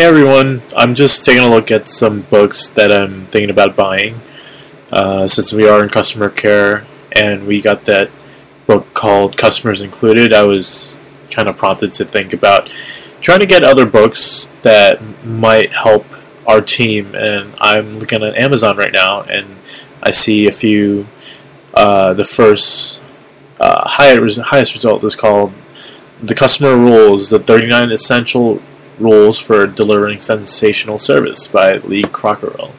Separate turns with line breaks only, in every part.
Hey everyone, I'm just taking a look at some books that I'm thinking about buying. Uh, since we are in customer care and we got that book called Customers Included, I was kind of prompted to think about trying to get other books that might help our team. And I'm looking at Amazon right now and I see a few. Uh, the first uh, highest, highest result is called The Customer Rules, the 39 Essential Rules for Delivering Sensational Service by Lee Cockerell.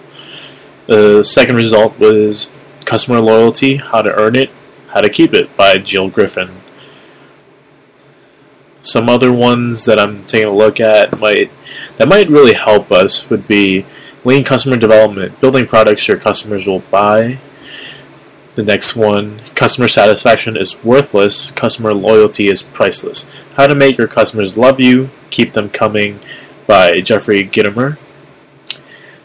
The second result was Customer Loyalty How to Earn It, How to Keep It by Jill Griffin. Some other ones that I'm taking a look at might that might really help us would be Lean Customer Development, building products your customers will buy. The next one, customer satisfaction is worthless, customer loyalty is priceless. How to make your customers love you, Keep Them Coming by Jeffrey Gitomer.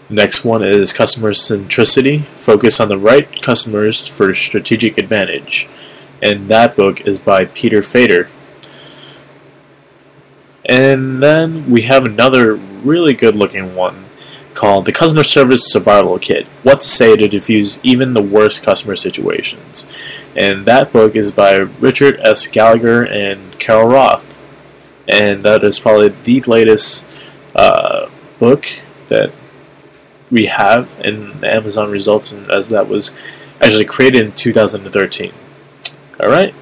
Next one is Customer Centricity Focus on the Right Customers for Strategic Advantage. And that book is by Peter Fader. And then we have another really good looking one called The Customer Service Survival Kit What to Say to Diffuse Even the Worst Customer Situations. And that book is by Richard S. Gallagher and Carol Roth and that is probably the latest uh, book that we have in Amazon results, and as that was actually created in 2013. All right.